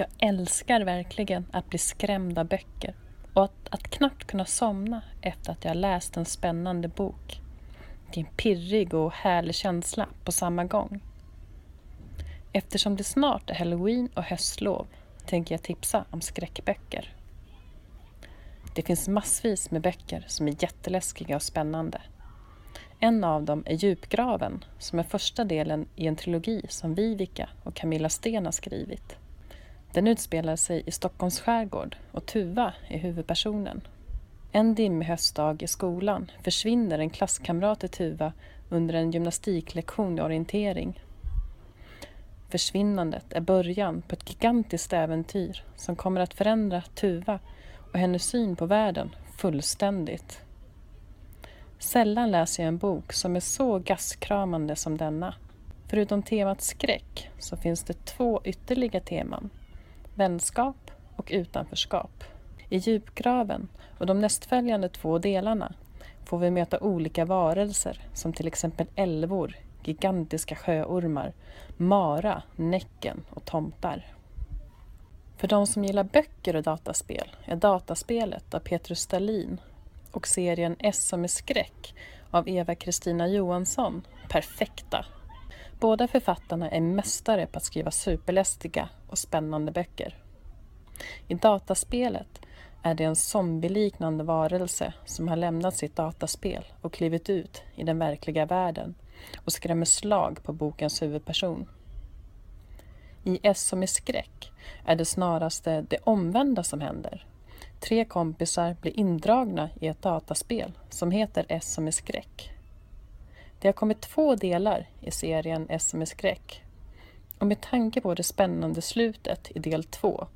Jag älskar verkligen att bli skrämd av böcker och att, att knappt kunna somna efter att jag läst en spännande bok. Det är en pirrig och härlig känsla på samma gång. Eftersom det snart är halloween och höstlov tänker jag tipsa om skräckböcker. Det finns massvis med böcker som är jätteläskiga och spännande. En av dem är Djupgraven som är första delen i en trilogi som Vivica och Camilla Sten har skrivit. Den utspelar sig i Stockholms skärgård och Tuva är huvudpersonen. En dimmig höstdag i skolan försvinner en klasskamrat till Tuva under en gymnastiklektion i orientering. Försvinnandet är början på ett gigantiskt äventyr som kommer att förändra Tuva och hennes syn på världen fullständigt. Sällan läser jag en bok som är så gastkramande som denna. Förutom temat skräck så finns det två ytterligare teman. Vänskap och utanförskap. I djupgraven och de nästföljande två delarna får vi möta olika varelser som till exempel älvor, gigantiska sjöormar, mara, näcken och tomtar. För de som gillar böcker och dataspel är dataspelet av Petrus Stalin och serien S som är skräck av Eva-Kristina Johansson perfekta. Båda författarna är mästare på att skriva superlästiga och spännande böcker. I dataspelet är det en zombieliknande varelse som har lämnat sitt dataspel och klivit ut i den verkliga världen och skrämmer slag på bokens huvudperson. I S som är skräck är det snaraste det omvända som händer. Tre kompisar blir indragna i ett dataspel som heter S som är skräck. Det har kommit två delar i serien SMS Skräck. Och med tanke på det spännande slutet i del två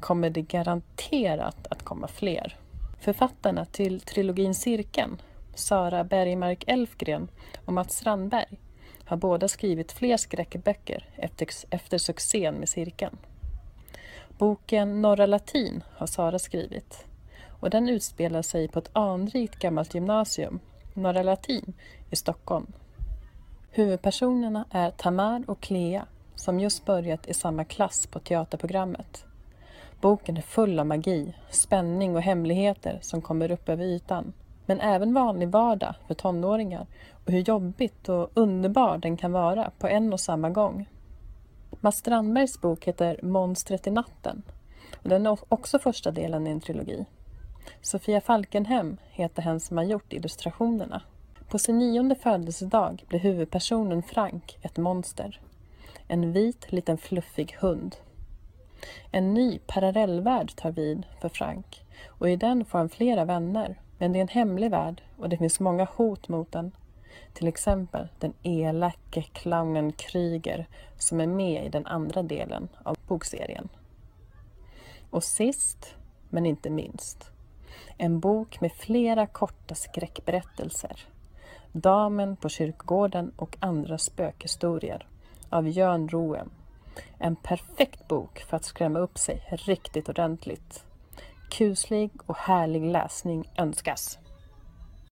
kommer det garanterat att komma fler. Författarna till trilogin Cirkeln, Sara Bergmark Elfgren och Mats Strandberg, har båda skrivit fler skräckböcker efter, efter succén med Cirkeln. Boken Norra Latin har Sara skrivit och den utspelar sig på ett anrikt gammalt gymnasium, Norra Latin, i Stockholm. Huvudpersonerna är Tamar och Clea som just börjat i samma klass på teaterprogrammet. Boken är full av magi, spänning och hemligheter som kommer upp över ytan. Men även vanlig vardag för tonåringar och hur jobbigt och underbar den kan vara på en och samma gång. Mats Strandbergs bok heter Monstret i natten och den är också första delen i en trilogi. Sofia Falkenhem heter hen som har gjort illustrationerna. På sin nionde födelsedag blir huvudpersonen Frank ett monster. En vit liten fluffig hund. En ny parallellvärld tar vid för Frank och i den får han flera vänner. Men det är en hemlig värld och det finns många hot mot den. Till exempel den elake clownen Kryger som är med i den andra delen av bokserien. Och sist, men inte minst, en bok med flera korta skräckberättelser. Damen på kyrkogården och andra spökhistorier av Jörn Roem. En perfekt bok för att skrämma upp sig riktigt ordentligt. Kuslig och härlig läsning önskas.